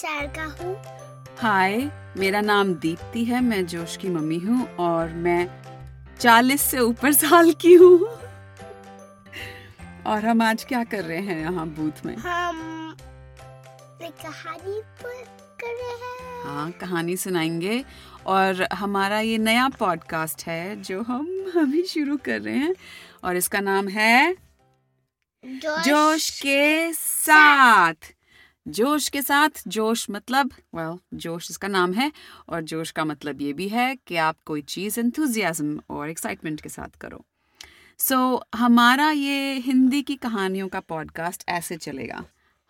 साल का हूँ। हाय मेरा नाम दीप्ति है मैं जोश की मम्मी हूँ और मैं चालीस से ऊपर साल की हूँ। और हम आज क्या कर रहे हैं यहाँ बूथ में? हम कहानी कर रहे हैं। हाँ कहानी सुनाएँगे और हमारा ये नया पॉडकास्ट है जो हम अभी शुरू कर रहे हैं और इसका नाम है जोश, जोश के साथ। जोश के साथ जोश मतलब वेल well, जोश इसका नाम है और जोश का मतलब ये भी है कि आप कोई चीज़ एंथुजियाज्म और एक्साइटमेंट के साथ करो। सो so, हमारा ये हिंदी की कहानियों का पॉडकास्ट ऐसे चलेगा।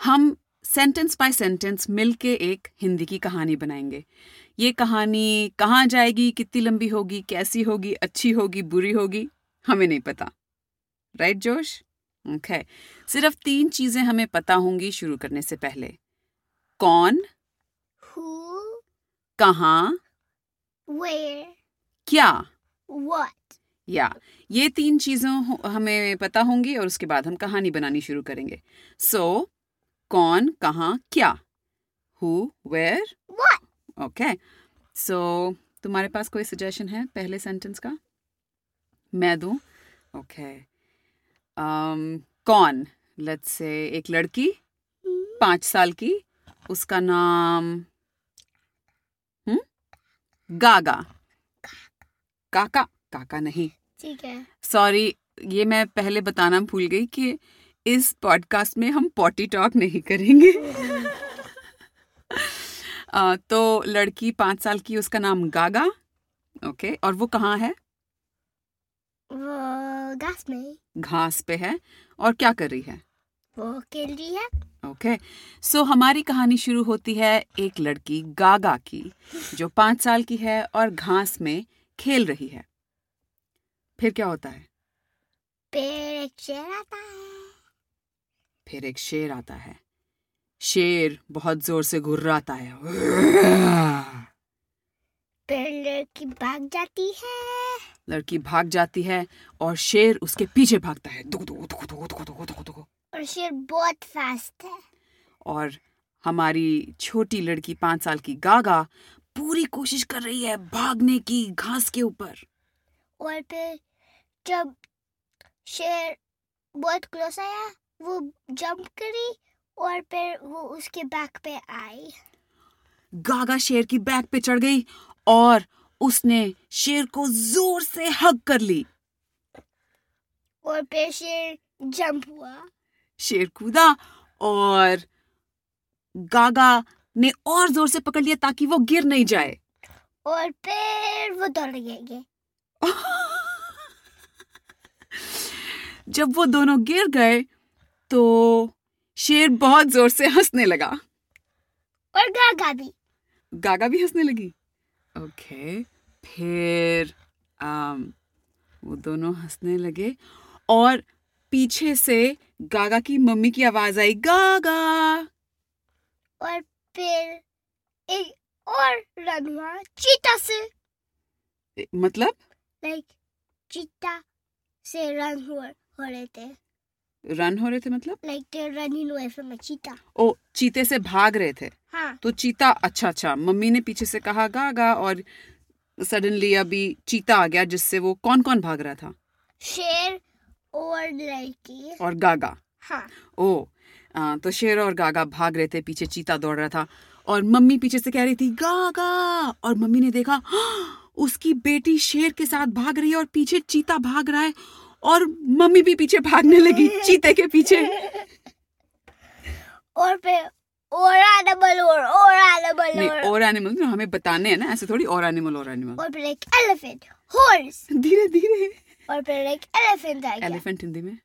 हम सेंटेंस बाय सेंटेंस मिल के एक हिंदी की कहानी बनाएँगे। ये कहानी कहाँ जाएगी कितनी लंबी होगी कैसी होगी अच्छी होगी बुरी होगी हमें नहीं पता। Right right, Josh? Okay okay. सिर्फ़ तीन चीज़ें हमें पता होंगी शुरू करने से पहले। कौन? Who? कहाँ? Where? क्या? What? या ये तीन चीज़ों हमें पता होंगी और उसके बाद हम कहानी बनानी शुरू करेंगे। सो so, कौन कहाँ क्या? Who where what? Okay so तुम्हारे पास कोई सजेशन है पहले सेंटेंस का? मैं दूँ? ओके कौन? लेट्स से एक लड़की पाँच साल की उसका नाम हम्म? गागा। काका। काका नहीं। ठीक है। सॉरी ये मैं पहले बताना भूल गई कि इस पॉडकास्ट में हम पॉटी टॉक नहीं करेंगे। अ, तो लड़की पाँच साल की उसका नाम गागा। ओके और वो कहाँ है? वो घास में। घास पे है। और क्या कर रही है? वो खेल रही है। ओके सो हमारी कहानी शुरू होती है एक लड़की गागा की जो पाँच साल की है और घास में खेल रही है। फिर क्या होता है? पेड़ एक शेर आता है। फिर एक शेर आता है। शेर बहुत ज़ोर से घुर्राता है। पेड़ लड़की भाग जाती है। लड़की भाग जाती है और शेर उसके पीछे भागता है। दुगु दुगु दुगु दुगु दुगु दुगु दुगु दुगु। और शेर बहुत फास्ट है। और हमारी छोटी लड़की पाँच साल की गागा पूरी कोशिश कर रही है भागने की घास के ऊपर। और फिर जब शेर बहुत क्लोज आया वो जंप करी और फिर वो उसके बैक पे आई। गागा शेर की बैक पे चढ़ गई और उसने शेर को ज़ोर से हग कर ली। और फिर शेर जंप हुआ। शेर कूदा और गागा ने और ज़ोर से पकड़ लिया ताकि वो गिर नहीं जाए। और फिर वो दौड़ गए जब वो दोनों गिर गए तो शेर बहुत ज़ोर से हंसने लगा। और गागा भी। गागा भी हंसने लगी? ओके फिर आम, वो दोनों हंसने लगे और पीछे से गागा की मम्मी की आवाज़ आई गागा! और फिर एक और रन हुआ चीता से। मतलब? लाइक चीता से रन हुआ हो रहे थे। रन हो रहे थे मतलब? Like they running away from a cheetah. ओ चीते से भाग रहे थे। हाँ। तो चीता अच्छा अच्छा मम्मी ने पीछे से कहा गागा और सडनली अभी चीता आ गया जिससे वो कौन कौन भाग रहा था? शेर और लड़की। और गागा। हाँ। ओ आ, तो शेर और गागा भाग रहे थे पीछे चीता दौड़ रहा था और मम्मी पीछे से कह रही थी गागा और मम्मी ने देखा "हाँ, उसकी बेटी शेर के साथ भाग रही है और पीछे चीता भाग रहा है और मम्मी भी पीछे भागने लगी चीते के पीछे। और फिर और एनिमल और और एनिमल नहीं और। एनिमल हमें बताने हैं ना ऐसे थोड़ी और एनिमल और एनिमल और फिर एक एलिफेंट हॉर्स धीरे धीरे। और फिर एक एलिफेंट आ गया। एलिफेंट हिंदी में?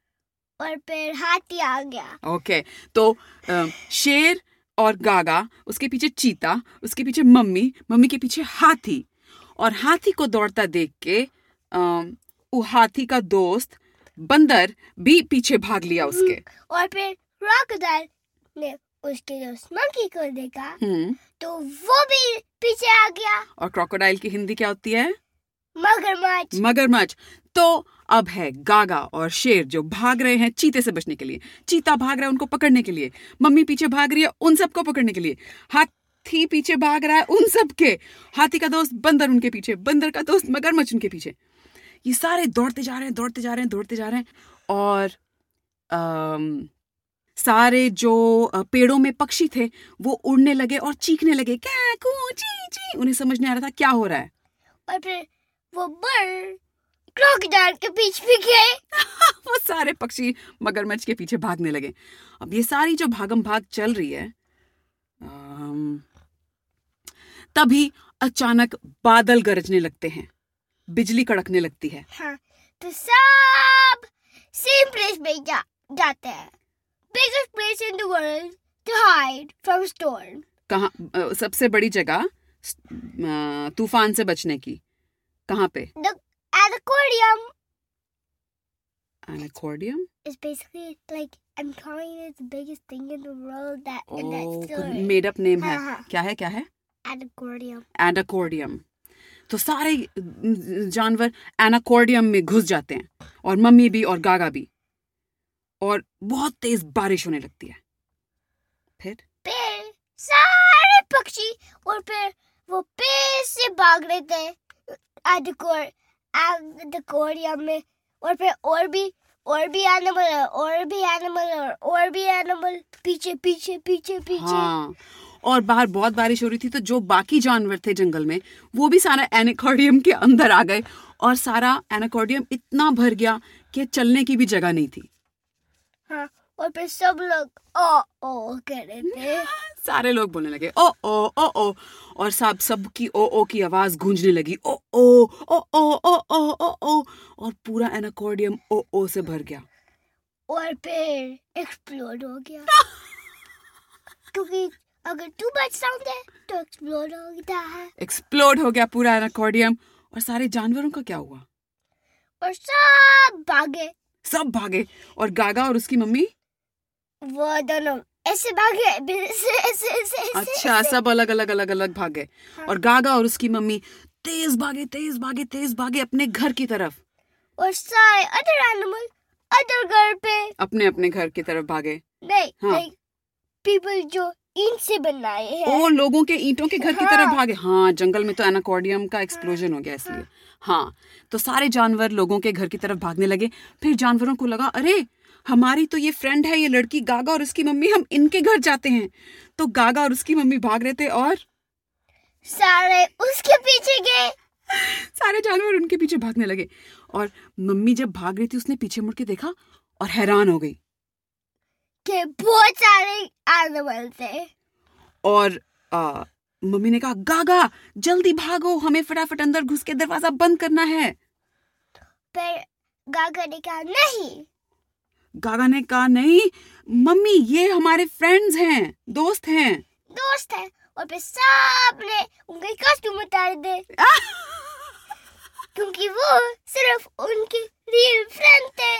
और फिर हाथी आ गया। ओके तो शेर और गागा उसके पीछे चीता उसके पीछे मम्मी मम्मी के पीछे हाथी। और हाथी को दौड़ता देख के वो हाथी का दोस्त बंदर भी पीछे भाग लिया उसके। और फिर क्रोकोडाइल ने उसके दोस्त मंकी को देखा हम्म। तो वो भी पीछे आ गया। और क्रोकोडाइल की हिंदी क्या होती है? मगरमच्छ। मगरमच्छ। तो अब है गागा और शेर जो भाग रहे हैं चीते से बचने के लिए। चीता भाग रहा है उनको पकड़ने के लिए। मम्मी पीछे भाग रही है उन सबको पकड़ने के लिए। हाथी पीछे भाग रहा है उन सब के हाथी का दोस्त बंदर उनके पीछे बंदर का दोस्त मगरमच्छ उनके पीछे। ये सारे दौड़ते जा रहे हैं दौड़ते जा रहे हैं दौड़ते जा रहे हैं। और अम, सारे जो पेड़ों में पक्षी थे वो उड़ने लगे और चीखने लगे क्या ची ची। उन्हें समझ नहीं आ रहा था क्या हो रहा है। और फिर वो बर्ड क्रोकोडाइल के बीच में गए। वो सारे पक्षी मगरमच्छ के पीछे भागने लगे। अब ये सारी जो भागम भाग चल रही है तभी अचानक बादल गरजने लगते हैं बिजली कड़कने लगती है। हाँ तो सब सेम प्लेस में जा, जाते हैं। Biggest place in the world to hide from storm कहाँ सबसे बड़ी जगह तूफ़ान से बचने की। कहाँ पे? The an aquarium एनाकोर्डियम is basically like I'm calling it the biggest thing in the world that oh, in that oh story. Made up name है। हाँ, हाँ। क्या है क्या है? An aquarium. एनाकोर्डियम तो सारे जानवर एनाकोर्डियम में घुस जाते हैं। और मम्मी भी और गागा भी। और बहुत तेज बारिश होने लगती है। फिर? फिर सारे पक्षी और फिर वो पेड़ से भाग रहे थे। में और फिर और भी और भी एनिमल और भी एनिमल और और भी एनिमल पीछे पीछे पीछे पीछे। हाँ और बाहर बहुत बारिश हो रही थी तो जो बाकी जानवर थे जंगल में वो भी सारा एनाकोर्डियम के अंदर आ गए और सारा एनाकोर्डियम इतना भर गया कि चलने की भी जगह नहीं थी। हाँ और फिर सब लोग ओ ओ कह रहे थे सारे लोग बोलने लगे ओ ओ ओ ओ और सब सबकी ओ ओ की आवाज़ गूंजने लगी ओ ओ ओ ओ ओ ओ ओ ओ और पूरा एनाकोर्डियम ओ ओ से भर गया। और फिर एक्सप्लोड हो गया। क्योंकि अगर टू मच साउंड है तो एक्सप्लोड होता है। एक्सप्लोड हो गया पूरा एनाकोर्डियम। और सारे जानवरों का क्या हुआ? और सब भागे। सब भागे और गागा और उसकी मम्मी? वो दोनों ऐसे भागे ऐसे ऐसे ऐसे अच्छा सब अलग अलग अलग अलग भागे। हाँ। और गागा और उसकी मम्मी तेज भागे तेज भागे तेज भागे अपने घर की तरफ़। और सारे अदर एनिमल अदर घर पे। अपने अपने घर की तरफ़ भागे। नहीं हाँ। लाइक पीपल जो ईंट से बनाए हैं। ओ लोगों के ईंटों के घर की हाँ। तरफ़ भागे। हाँ जंगल में तो एनाकोर्डियम का एक्सप्लोजन हो गया इसलिए। हाँ तो सारे जानवर लोगों के घर की तरफ़ भागने लगे। फिर जानवरों को लगा अरे हमारी तो ये फ्रेंड है ये लड़की गागा और उसकी मम्मी हम इनके घर जाते हैं। तो गागा और उसकी मम्मी भाग रहे थे और सारे उसके पीछे गए। सारे जानवर उनके पीछे भागने लगे। और मम्मी जब भाग रही थी उसने पीछे मुड़ के देखा और हैरान हो गई। कि बहुत सारे एनिमल थे और आ, मम्मी ने कहा गागा जल्दी भागो हमें फटाफट अंदर घुस के दरवाज़ा बंद करना है। पर गागा ने कहा नहीं। गागा ने कहा नहीं मम्मी ये हमारे फ्रेंड्स हैं दोस्त हैं। दोस्त है और फिर सबने उनके कॉस्ट्यूम उतार दे। क्योंकि वो सिर्फ़ उनके रियल फ्रेंड थे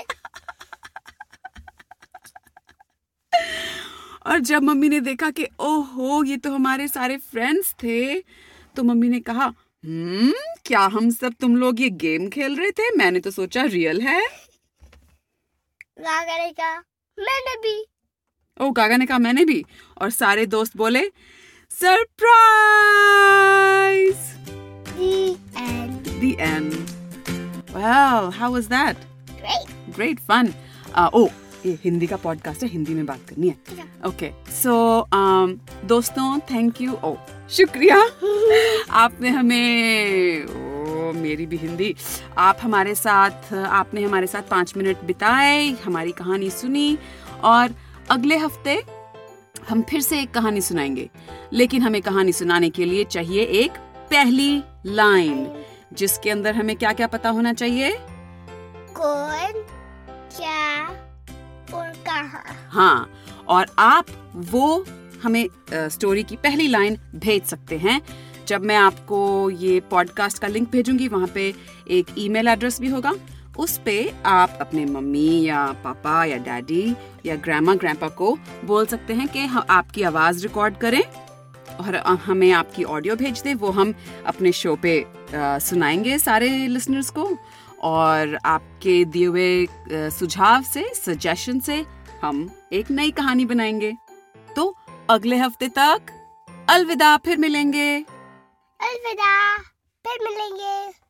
और जब मम्मी ने देखा कि ओहो ये तो हमारे सारे फ्रेंड्स थे तो मम्मी ने कहा हम्म क्या हम सब तुम लोग ये गेम खेल रहे थे? मैंने तो सोचा रियल है. गागा ने कहा मैंने भी। ओ गागा ने कहा मैंने भी। और सारे दोस्त बोले surprise end. Well how was that? Great. great fun. Uh, oh ये हिंदी का पॉडकास्ट है हिंदी में बात करनी है। ओके सो दोस्तों थैंक यू ओ शुक्रिया। आपने हमें ओ मेरी भी हिंदी। आप हमारे साथ आपने हमारे साथ पाँच मिनट बिताए हमारी कहानी सुनी और अगले हफ़्ते हम फिर से एक कहानी सुनाएँगे। लेकिन हमें कहानी सुनाने के लिए चाहिए एक पहली लाइन जिसके अंदर हमें क्या क्या पता होना चाहिए? कौन क्या हाँ। और आप वो हमें स्टोरी की पहली लाइन भेज सकते हैं। जब मैं आपको ये पॉडकास्ट का लिंक भेजूँगी वहाँ पे एक ईमेल एड्रेस भी होगा। उस पे आप अपने मम्मी या पापा या डैडी या ग्रैमा ग्रैंपा को बोल सकते हैं कि हम आपकी आवाज़ रिकॉर्ड करें और हमें आपकी ऑडियो भेज दें। वो हम अपने शो पे अ, सुनाएँगे सारे लिसनर्स को और आपके दिए हुए सुझाव से सजेशन से हम एक नई कहानी बनाएँगे। तो अगले हफ़्ते तक अलविदा, फिर मिलेंगे। अलविदा, फिर मिलेंगे।